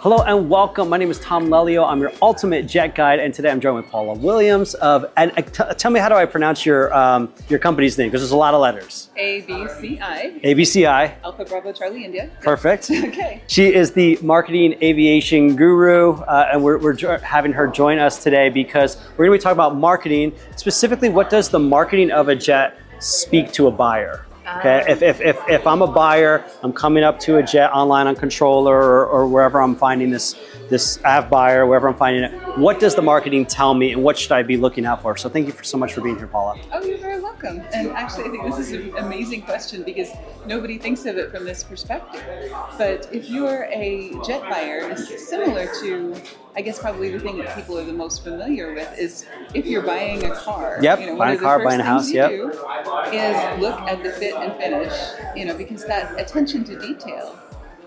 Hello and welcome. My name is Tom Lelyo. I'm your ultimate jet guide, and today I'm joined with Paula Williams of. And uh, t- tell me, how do I pronounce your um, your company's name? Because there's a lot of letters. A B C I. ABCI. Alpha Bravo Charlie India. Perfect. Okay. She is the marketing aviation guru, uh, and we're, we're jo- having her join us today because we're going to be talking about marketing. Specifically, what does the marketing of a jet speak to a buyer? Okay, if, if, if, if I'm a buyer, I'm coming up to a jet online on controller or, or wherever I'm finding this this AvBuyer, wherever I'm finding it, what does the marketing tell me and what should I be looking out for? So thank you for so much for being here, Paula. Oh, you're very welcome. And actually, I think this is an amazing question because nobody thinks of it from this perspective. But if you're a jet buyer, it's similar to, I guess, probably the thing that people are the most familiar with is if you're buying a car. Yep, you know, buying a of the car, first buying a house, yep. is look at the fit and finish. You know, because that attention to detail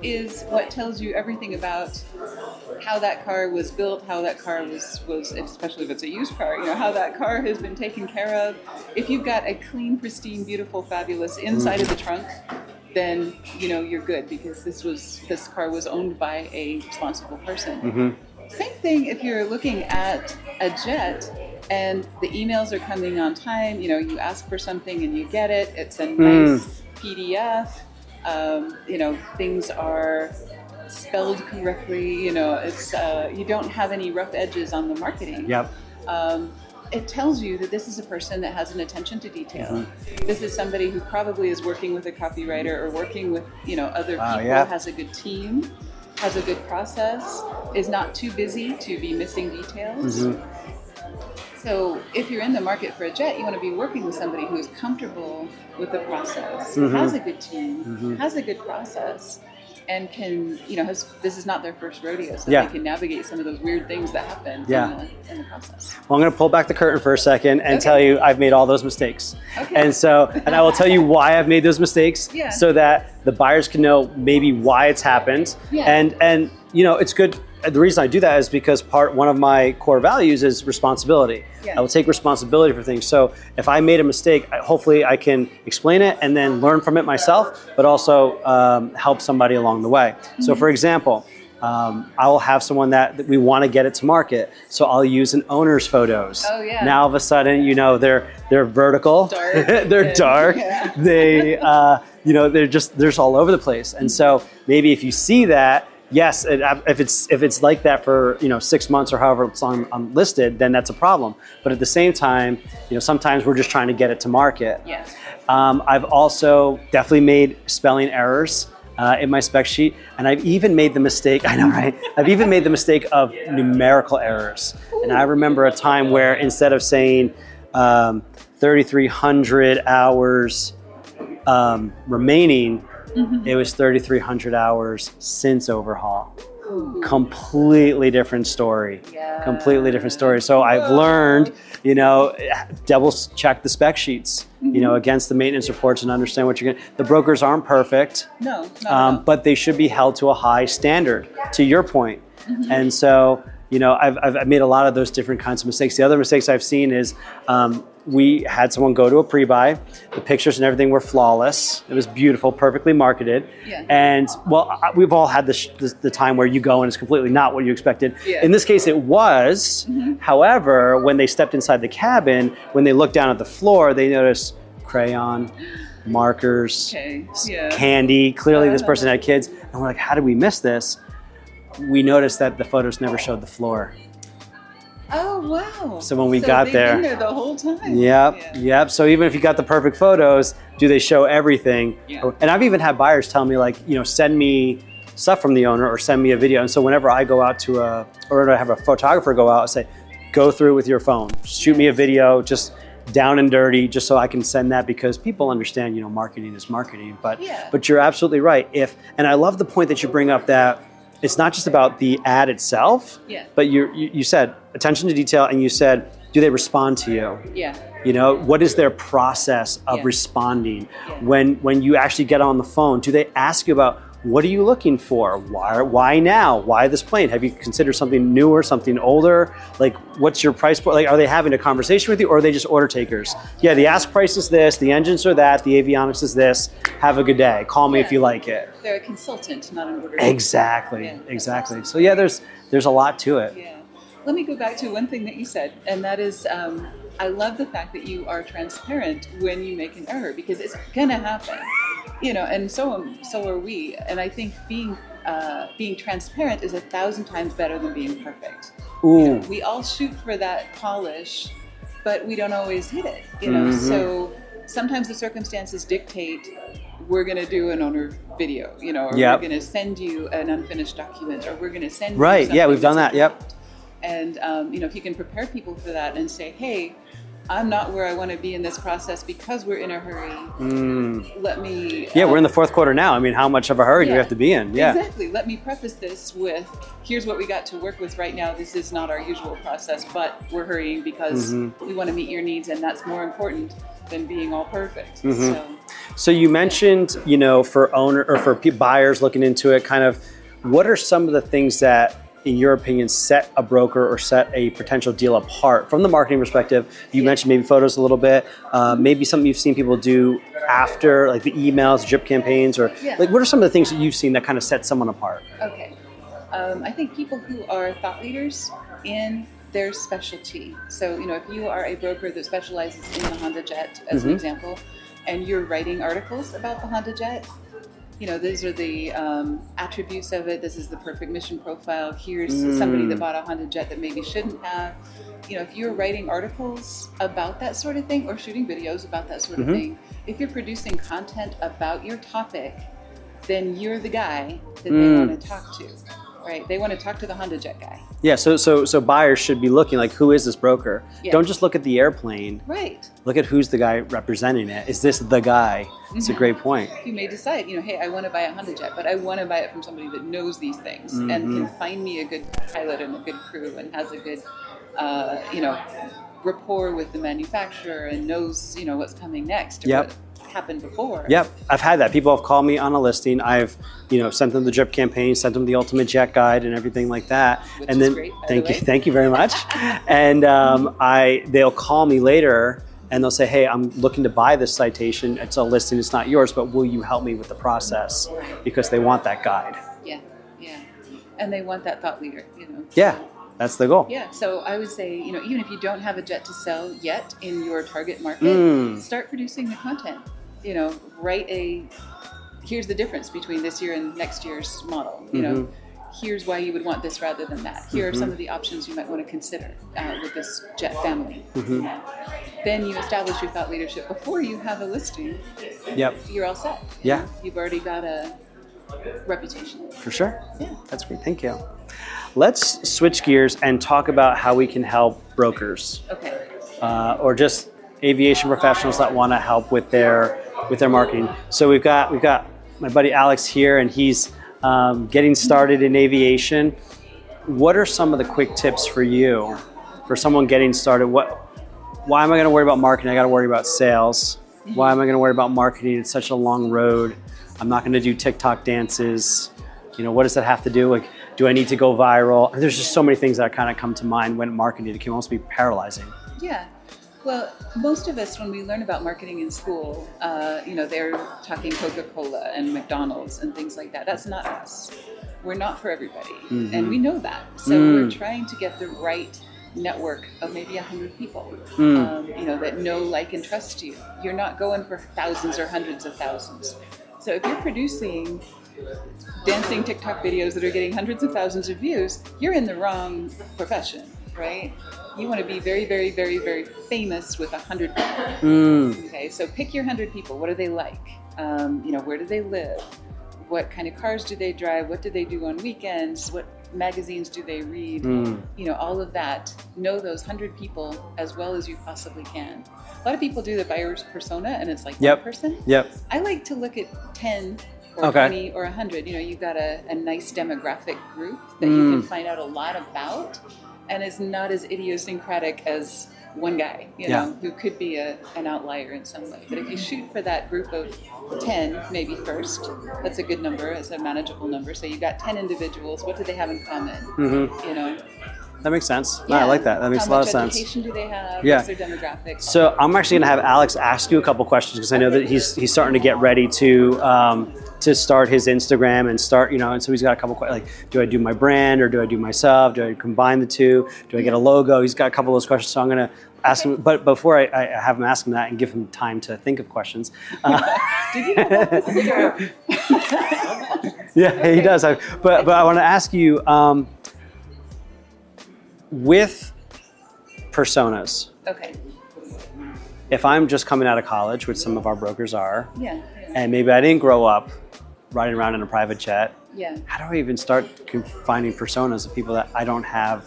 is what tells you everything about how that car was built, how that car was was especially if it's a used car, you know, how that car has been taken care of. If you've got a clean, pristine, beautiful, fabulous inside of the trunk, then you know you're good because this was this car was owned by a responsible person. Mm-hmm. Same thing if you're looking at a jet and the emails are coming on time, you know, you ask for something and you get it, it's a nice PDF, um, you know, things are spelled correctly, you know, it's, uh, you don't have any rough edges on the marketing. Yep. Um, it tells you that this is a person that has an attention to detail. Mm-hmm. This is somebody who probably is working with a copywriter or working with, you know, other Wow, people, yeah. has a good team, has a good process, is not too busy to be missing details. Mhm. So if you're in the market for a jet, you want to be working with somebody who is comfortable with the process, Mhm. has a good team, Mhm. has a good process, and can you know has this is not their first rodeo, so Yeah. they can navigate some of those weird things that happen Yeah. in, the, in the process. Well, I'm going to pull back the curtain for a second and Okay. tell you I've made all those mistakes. Okay. And so, and I will tell you why I've made those mistakes Yeah. so that the buyers can know maybe why it's happened. Yeah. And and you know, it's good the reason I do that is because part one of my core values is responsibility. Yeah. I will take responsibility for things. So if I made a mistake, I- hopefully I can explain it and then learn from it myself, but also um, help somebody along the way. So, Mm-hmm. for example, um, I will have someone that, that we want to get it to market. So I'll use an owner's photos. Oh, yeah. Now all of a sudden, you know, they're they're vertical, Dark. they're dark, Yeah. they uh, you know they're just they're just all over the place. And so maybe if you see that, yes, it, if it's if it's like that for you know six months or however long I'm listed, then that's a problem. But at the same time, you know, sometimes we're just trying to get it to market. Yes. Um, I've also definitely made spelling errors uh, in my spec sheet, and I've even made the mistake. I know, right? I've even made the mistake of numerical errors. And I remember a time where instead of saying um, 3,300 hours um, remaining, it was 3,300 hours since overhaul. Completely different story. Yeah. Completely different story. So I've learned, you know, double check the spec sheets, you know, against the maintenance reports and understand what you're going to. The brokers aren't perfect, No. Not um, all. but they should be held to a high standard, to your point. And so, you know, I've, I've I've made a lot of those different kinds of mistakes. The other mistakes I've seen is um, we had someone go to a pre-buy. The pictures and everything were flawless. It was beautiful, perfectly marketed. Yeah. And well, I- we've all had this, this the time where you go and it's completely not what you expected. Yeah. In this case, it was. Mm-hmm. However, when they stepped inside the cabin, when they looked down at the floor, they noticed crayon, markers, Okay. Yeah. candy. Clearly, this person had kids. And we're like, how did we miss this? We noticed that the photos never showed the floor. Oh wow. So when we got there- been there the whole time. Yep, Yeah. yep. So even if you got the perfect photos, do they show everything? Yeah. And I've even had buyers tell me like, you know, send me stuff from the owner or send me a video. And so whenever I go out to a, or I have a photographer go out, I say, go through with your phone, shoot me a video, just down and dirty, just so I can send that because people understand, you know, marketing is marketing. But Yeah. but you're absolutely right. If and I love the point that you bring up that it's not just about the ad itself, Yeah. but you you said attention to detail, and you said, do they respond to you? Yeah. You know, what is their process of Yeah. responding? Yeah. When when you actually get on the phone, do they ask you about what are you looking for? Why, why now? Why this plane? Have you considered something newer, something older? Like, what's your price point? Like, are they having a conversation with you or are they just order takers? Yeah, the ask price is this, the engines are that, the avionics is this. Have a good day. Call me if you like it. They're a consultant, not an order. Taker. Exactly, Yeah. exactly. So, yeah, there's, there's a lot to it. Yeah. Let me go back to one thing that you said, and that is um, I love the fact that you are transparent when you make an error because it's gonna happen, you know, and so am, so are we. And I think being uh, being transparent is a thousand times better than being perfect. Ooh. We all shoot for that polish, but we don't always hit it, you know. Mhm. So sometimes the circumstances dictate we're going to do an owner video, you know, or Yep. we're going to send you an unfinished document, or we're going to send you Right, yeah, we've done that, yep. And um, you know, if you can prepare people for that and say, "Hey, I'm not where I want to be in this process because we're in a hurry. Mm. Let me." Yeah, uh, we're in the fourth quarter now. I mean, how much of a hurry do we have to be in? Yeah. Exactly. Let me preface this with here's what we got to work with right now. This is not our usual process, but we're hurrying because Mhm. we want to meet your needs, and that's more important than being all perfect. Mhm. So, So you mentioned, you know, for owner or for buyers looking into it, kind of, what are some of the things that, in your opinion, set a broker or set a potential deal apart from the marketing perspective? You mentioned maybe photos a little bit, uh, maybe something you've seen people do after, like the emails, drip campaigns, or Yeah. like what are some of the things that you've seen that kind of set someone apart? okay. Um, I think people who are thought leaders in their specialty. So, you know, if you are a broker that specializes in the Honda Jet, as an Mhm. example, and you're writing articles about the Honda Jet, you know, these are the um, attributes of it. This is the perfect mission profile. Here's somebody Mm. that bought a Honda Jet that maybe shouldn't have. You know, if you're writing articles about that sort of thing or shooting videos about that sort Mhm. of thing, if you're producing content about your topic, then you're the guy that they Mm. want to talk to, right? They want to talk to the Honda Jet guy, Yeah, so so so buyers should be looking like, who is this broker? Yeah. Don't just look at the airplane. right? Look at who's the guy representing it. Is this the guy? It's a great point. You may decide, you know, hey, I want to buy a Honda Jet, but I want to buy it from somebody that knows these things and Mhm. can find me a good pilot and a good crew and has a good, uh, you know, rapport with the manufacturer and knows, you know, what's coming next or Yep. what happened before. Yep, I've had that. People have called me on a listing. I've, you know, sent them the drip campaign, sent them the ultimate jet guide, and everything like that. Which and then, great, thank the you, thank you very much. and um, I, they'll call me later, and they'll say, "Hey, I'm looking to buy this citation. It's a listing. It's not yours, but will you help me with the process?" Because they want that guide. Yeah, yeah. And they want that thought leader, you know. Yeah, that's the goal. Yeah, so I would say, you know, even if you don't have a jet to sell yet in your target market, Mm. start producing the content. You know, write a here's the difference between this year and next year's model. You know, Mm-hmm. here's why you would want this rather than that. Here are some Mhm. of the options you might want to consider uh, with this jet family. Mhm. Then you establish your thought leadership before you have a listing. Yep, You're all set. Yeah. you've already got a reputation. for sure. Yeah. That's great. Thank you. Let's switch gears and talk about how we can help brokers. Okay. uh, or just aviation professionals that want to help with their with their marketing. So we've got we've got my buddy Alex here, and he's um, getting started in aviation. What are some of the quick tips for you for someone getting started? What why am I going to worry about marketing? I got to worry about sales. Why am I going to worry about marketing? It's such a long road. I'm not going to do TikTok dances. You know, what does that have to do? Like, do I need to go viral? There's just so many things that kind of come to mind when marketing. It can almost be paralyzing. Yeah. Well, most of us, when we learn about marketing in school, uh, you know, they're talking Coca Cola and McDonald's and things like that. That's not us. We're not for everybody. Mhm. And we know that. So Mm. we're trying to get the right network of maybe 100 people, Mm. um, you know, that know, like, and trust you. You're not going for thousands or hundreds of thousands. So if you're producing dancing TikTok videos that are getting hundreds of thousands of views, you're in the wrong profession, right? You want to be very, very, very, very famous with a hundred people. Mm. Okay, so pick your hundred people. What are they like? Um, you know, where do they live? What kind of cars do they drive? What do they do on weekends? What magazines do they read? Mm. You know, all of that. Know those hundred people as well as you possibly can. A lot of people do the buyer's persona, and it's like Yep. one person. Yep. I like to look at 10 or Okay. 20 or 100. You know, you've got a, a nice demographic group that you can Mm. find out a lot about and is not as idiosyncratic as one guy, you Yeah. know, who could be a, an outlier in some way. But if you shoot for that group of 10, maybe first, that's a good number, it's a manageable number. So you've got 10 individuals, what do they have in common? hmm You know, That makes sense. No, I like that. That makes How a lot of much sense. education do they have? Yeah. What's their demographics? So I'm actually going to have Alex ask you a couple questions because I know that he's he's starting to get ready to um, to start his Instagram and start you know and so he's got a couple questions like do I do my brand or do I do myself? Do I combine the two? Do I get a logo? He's got a couple of those questions. So I'm going to ask him. But before I, I have him ask him that and give him time to think of questions. Uh, Did you know? Or- yeah, he does. I, but but I want to ask you um, with personas. okay. If I'm just coming out of college, which some of our brokers are, Yeah. Yeah. and maybe I didn't grow up riding around in a private jet, yeah. how do I even start finding personas of people that I don't have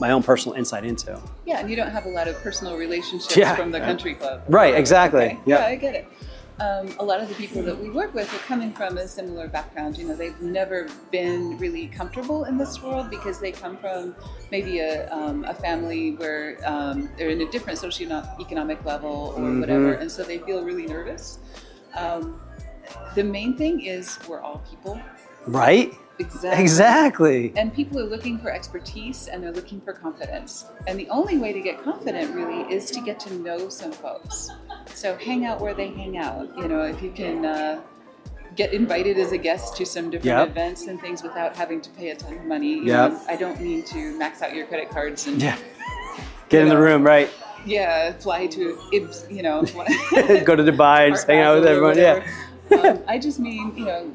my own personal insight into? Yeah, and you don't have a lot of personal relationships Yeah. from the country club. Right, exactly. Okay. Yeah. Yeah, I get it. Um, a lot of the people that we work with are coming from a similar background. You know, they've never been really comfortable in this world because they come from maybe a, um, a family where um, they're in a different socioeconomic level or Mhm. whatever, and so they feel really nervous. Um, the main thing is we're all people. Right? Exactly. Exactly. And people are looking for expertise and they're looking for confidence. And the only way to get confident really is to get to know some folks. So hang out where they hang out. You know, if you can uh, get invited as a guest to some different Yep. events and things without having to pay a ton of money. you Yep. know, I don't mean to max out your credit cards and Yeah. Get in the room, right? yeah, fly to Ibs, you know. Go to Dubai and just hang out with Art Basel or everyone. Yeah. Um, I just mean, you know,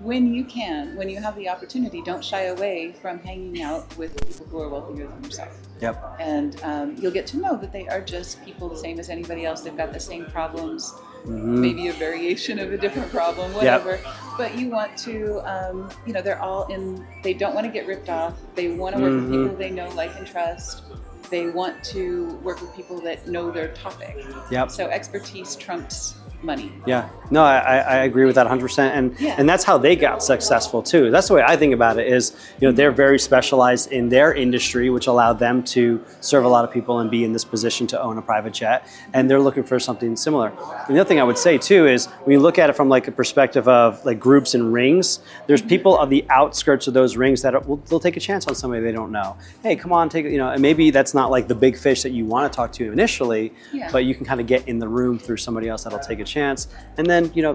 when you can, when you have the opportunity, don't shy away from hanging out with people who are wealthier than yourself. Yep. And um, you'll get to know that they are just people the same as anybody else. They've got the same problems, Mhm. maybe a variation of a different problem, whatever. Yep. But you want to, um, you know, they're all in, they don't want to get ripped off. They want to work Mhm. with people they know, like, and trust. They want to work with people that know their topic. Yep. So expertise trumps money. Yeah, no, I, I agree with that 100%. And, Yeah. and that's how they got successful too. That's the way I think about it is, you know, they're very specialized in their industry, which allowed them to serve a lot of people and be in this position to own a private jet. And they're looking for something similar. And the other thing I would say too is when you look at it from like a perspective of like groups and rings, there's mm-hmm. people of the outskirts of those rings that are, they'll take a chance on somebody they don't know. Hey, come on, take, it," you know, and maybe that's not like the big fish that you want to talk to initially, Yeah. but you can kind of get in the room through somebody else that'll take a chance and then you know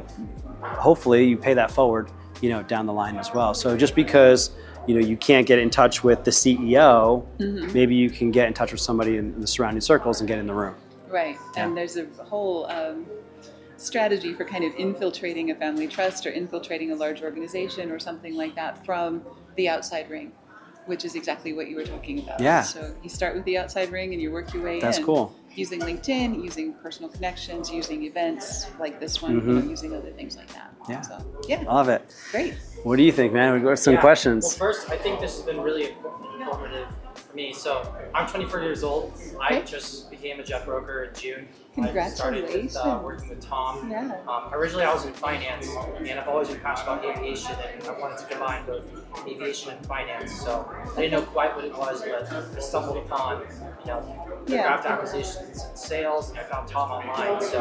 hopefully you pay that forward you know down the line as well so just because you know you can't get in touch with the ceo Mhm. maybe you can get in touch with somebody in the surrounding circles and get in the room Right. Yeah. And there's a whole um, strategy for kind of infiltrating a family trust or infiltrating a large organization or something like that from the outside ring, which is exactly what you were talking about. Yeah. So you start with the outside ring and you work your way in. that's in. cool Using LinkedIn, using personal connections, using events like this one, you mm-hmm. know, using other things like that. Yeah. So, yeah, i love it great. what do you think man We've got some Yeah. questions Well, first, I think this has been really informative for me. So, I'm 24 years old. I just became a jet broker in June. I started with, uh, working with Tom. Yeah. Um, originally, I was in finance, and I've always been passionate about aviation, and I wanted to combine both aviation and finance. So, I didn't know quite what it was, but I stumbled upon, you know, Yeah. acquisitions and sales, and I found Tom online. So,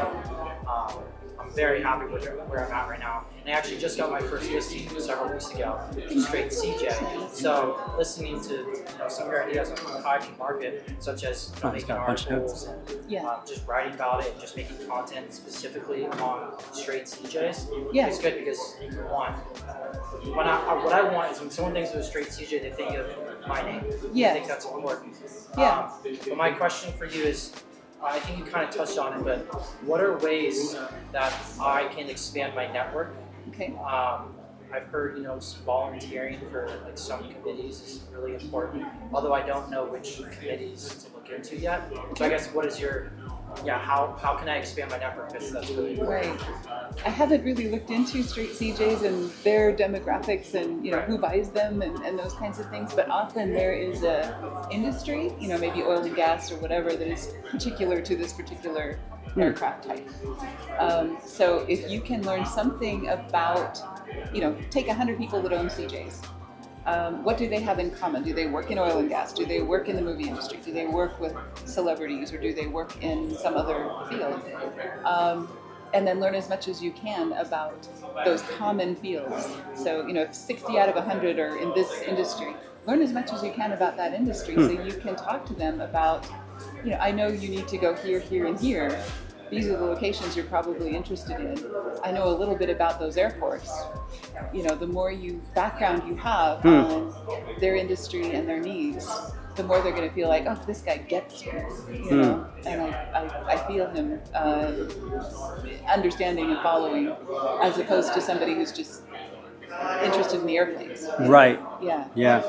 um, I'm very happy with where I'm at right now. And I actually just got my first listing several weeks ago, straight CJ. So listening to you know, some of your ideas on the kayaking market, such as you know, making got a articles and Yeah. uh, just writing about it and just making content specifically on straight CJs, Yeah. it's good because one, when I, what I want is when someone thinks of a straight CJ, they think of my name. Yeah. I think that's important. Yeah. Um, but my question for you is, I think you kind of touched on it, but what are ways that I can expand my network? Okay. Um, I've heard, you know, volunteering for like some committees is really important. Although I don't know which committees to look into yet. So I guess what is your yeah, how, how can I expand my network? Because that's really important. Right. I haven't really looked into straight CJs and their demographics and you know who buys them and, and those kinds of things. But often there is a industry, you know, maybe oil and gas or whatever that is particular to this particular aircraft type. Um, so if you can learn something about, you know, take hundred people that own CJs. Um, what do they have in common? Do they work in oil and gas? Do they work in the movie industry? Do they work with celebrities or do they work in some other field? Um, and then learn as much as you can about those common fields. So, you know, if 60 out of 100 are in this industry, learn as much as you can about that industry so you can talk to them about, you know, I know you need to go here, here, and here. These are the locations you're probably interested in. I know a little bit about those airports. You know, the more you background you have on their industry and their needs, the more they're going to feel like, oh, this guy gets me, you know, and I, I, I feel him uh, understanding and following, as opposed to somebody who's just interested in the airplanes. Right. Yeah, Yeah.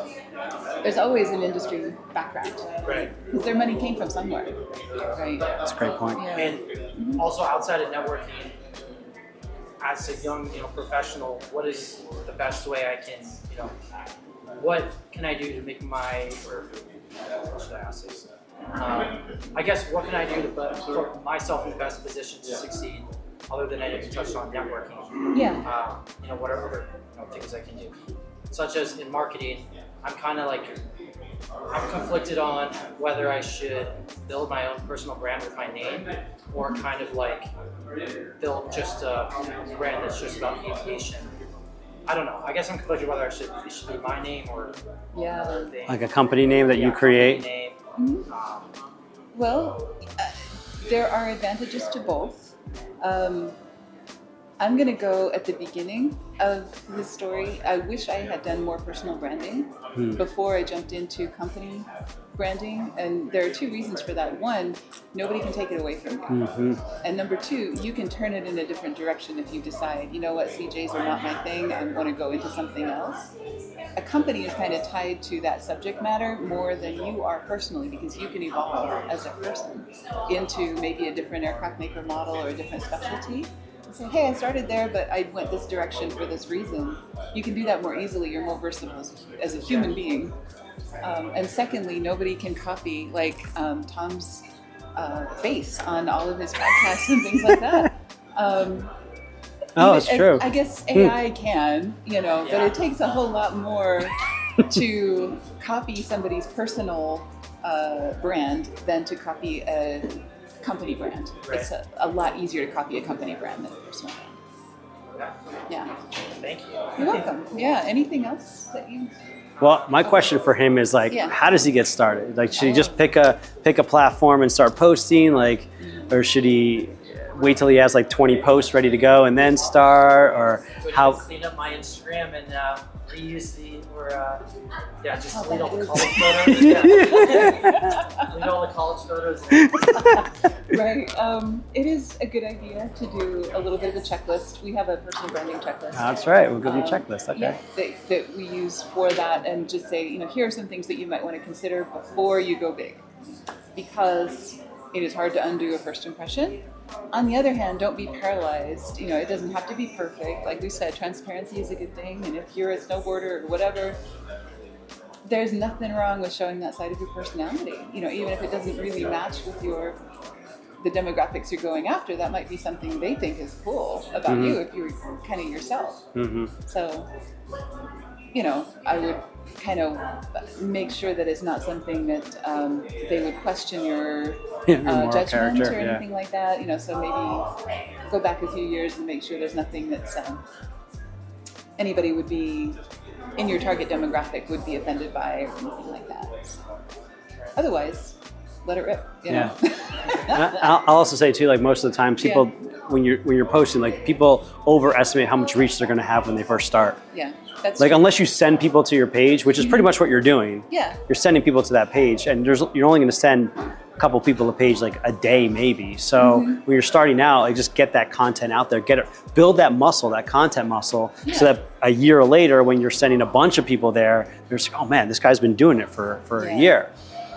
There's always an industry background Right. because their money came from somewhere, right? That's a great point. Yeah. And also outside of networking, as a young, you know, professional, what is the best way I can, you know, what can I do to make my, or what should I ask this? Um, I guess what can I do to put put myself in the best position to succeed, other than I didn't touch on networking? Yeah, um, you know, whatever other you know, things I can do. Such as in marketing, I'm kind of like, I'm conflicted on whether I should build my own personal brand with my name or kind of like build just a brand that's just about aviation. I don't know. I guess I'm conflicted whether I should it should be my name or yeah. thing. Like a company name that you create. Name. Mhm. Um, Well, uh, there are advantages to both. Um, I'm going to go at the beginning of the story. I wish I had done more personal branding Hmm. before I jumped into company branding. And there are two reasons for that. One, nobody can take it away from you. hmm And number two, you can turn it in a different direction if you decide, you know what, CJs are not my thing, I want to go into something else. A company is kind of tied to that subject matter more than you are personally because you can evolve as a person into maybe a different aircraft maker model or a different specialty. And say, hey, I started there, but I went this direction for this reason. You can do that more easily. You're more versatile as, as a human being. Um, and secondly, nobody can copy like um, Tom's uh, face on all of his podcasts and things like that. Um, Oh, even- it's true. I guess AI can, you know, but it takes a whole lot more to copy somebody's personal uh, brand than to copy a company brand. It's a, a lot easier to copy a company brand than a personal brand. Yeah. thank you. You're welcome. Yeah. Anything else that you? Well, my question for him is like, Yeah. how does he get started? Like, should he just pick a pick a platform and start posting, like, or should he wait till he has like 20 posts ready to go and then start, or how? clean up my Instagram and uh, reuse the or uh, yeah, just delete all the college photos. Yeah. delete all the college photos. right. Um, it is a good idea to do a little bit of a checklist. We have a personal branding checklist. That's right. We'll give you a Um, checklist. Okay. Yeah, that, that we use for that, and just say, you know, here are some things that you might want to consider before you go big, because it is hard to undo a first impression. On the other hand, don't be paralyzed. You know, it doesn't have to be perfect. Like we said, transparency is a good thing, and if you're a snowboarder or whatever, there's nothing wrong with showing that side of your personality. You know, even if it doesn't really match with your the demographics you're going after, that might be something they think is cool about Mhm. you if you're kind of yourself. hmm So, you know, I would kind of make sure that it's not something that um, they would question your Your uh, judgment character, or yeah. anything like that. You know, so maybe go back a few years and make sure there's nothing that's um, anybody would be in your target demographic would be offended by or anything like that. Otherwise, let it rip. You know? I- I'll also say too, like most of the time, people when you're when you're posting, like people overestimate how much reach they're going to have when they first start. yeah, that's Like true. unless you send people to your page, which is pretty much what you're doing. yeah. You're sending people to that page, and there's you're only going to send a couple people a page like a day maybe. So Mm-hmm. when you're starting out, like just get that content out there, get it, build that muscle, that content muscle, so that a year later, when you're sending a bunch of people there, they're just like, oh man, this guy's been doing it for for Yeah. a year.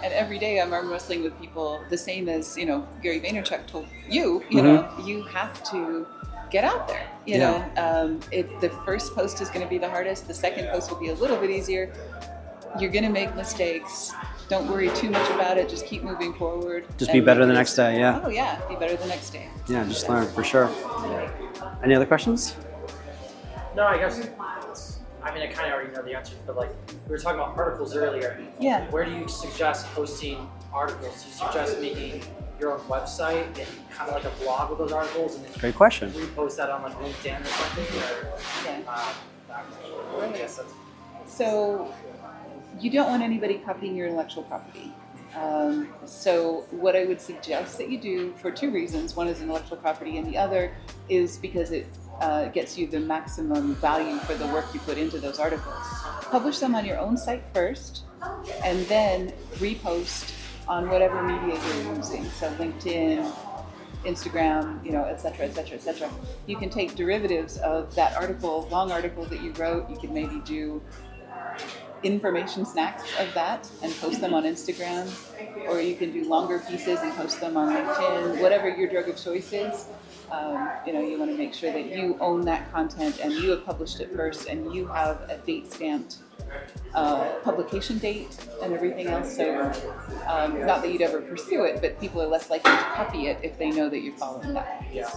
And every day I'm arm wrestling with people, the same as you know Gary Vaynerchuk told you. Mm-hmm. You know, you have to get out there. You Yeah. know, um, it, the first post is going to be the hardest. The second post will be a little bit easier. You're going to make mistakes. Don't worry too much about it. Just keep moving forward. Just be better the next day. Yeah. Oh yeah, be better the next day. Yeah. Just learn for sure. Any other questions? No, I guess. I mean, I kind of already know the answer, but like we were talking about articles earlier. Yeah. Where do you suggest posting articles? Do you suggest making your own website and kind of like a blog with those articles and then Great question. repost that on like LinkedIn or something? Or, Yeah. uh, I guess that's So you don't want anybody copying your intellectual property. Um, so what I would suggest that you do for two reasons: one is intellectual property, and the other is because it uh, gets you the maximum value for the work you put into those articles. Publish them on your own site first, and then repost on whatever media you're using. So LinkedIn, Instagram, you know, et cetera, et cetera, et cetera. You can take derivatives of that article, long article that you wrote. You can maybe do information snacks of that and post them on Instagram, or you can do longer pieces and post them on LinkedIn. Whatever your drug of choice is, um, you know, you want to make sure that you own that content and you have published it first, and you have a date stamped uh, publication date and everything else. So, um, not that you'd ever pursue it, but people are less likely to copy it if they know that you're following that. yeah.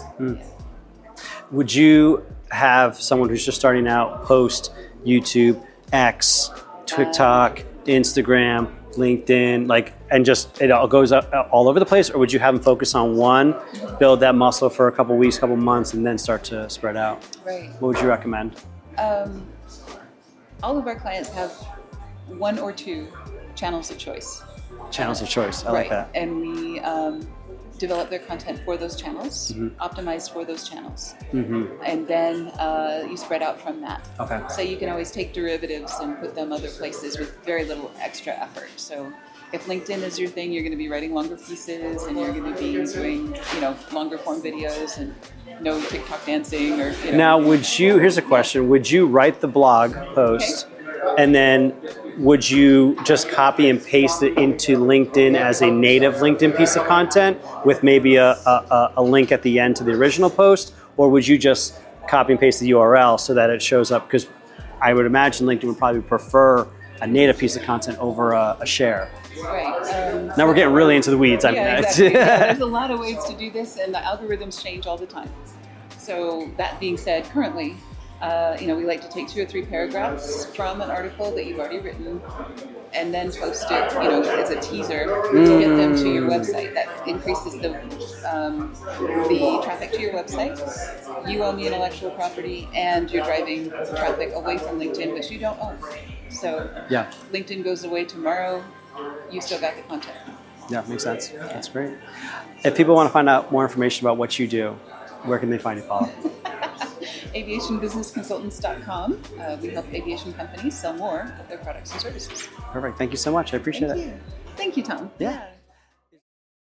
Would you have someone who's just starting out post YouTube, X, TikTok, Instagram, LinkedIn, like, and just it all goes up all over the place, or would you have them focus on one, build that muscle for a couple weeks, couple months, and then start to spread out? Right. What would you recommend? Um, all of our clients have one or two channels of choice. Channels of choice. I like that. And we um, develop their content for those channels, Mhm. optimized for those channels. hmm And then uh, you spread out from that. Okay. So you can always take derivatives and put them other places with very little extra effort. So if LinkedIn is your thing, you're going to be writing longer pieces and you're going to be doing, you know, longer form videos and no TikTok dancing or, you know. Now, would you? Here's a question: Would you write the blog post, and then would you just copy and paste it into LinkedIn as a native LinkedIn piece of content with maybe a, a, a- link at the end to the original post, or would you just copy and paste the URL so that it shows up? Because I would imagine LinkedIn would probably prefer a native piece of content over a, a share. Right. Um, Now we're getting really into the weeds. Yeah, exactly. Yeah, there's a lot of ways to do this, and the algorithms change all the time. So that being said, currently, uh, you know, we like to take two or three paragraphs from an article that you've already written, and then post it, you know, as a teaser to get them to your website. That increases the um, the traffic to your website. You own the intellectual property, and you're driving traffic away from LinkedIn, which you don't own. So yeah, LinkedIn goes away tomorrow. You still got the content. yeah, makes sense. That's great. If people want to find out more information about what you do, where can they find you, Paula? aviationbusinessconsultants.com. Uh, we help aviation companies sell more of their products and services. Perfect. Thank you so much. I appreciate Thank it. you. Thank you, Tom. Yeah.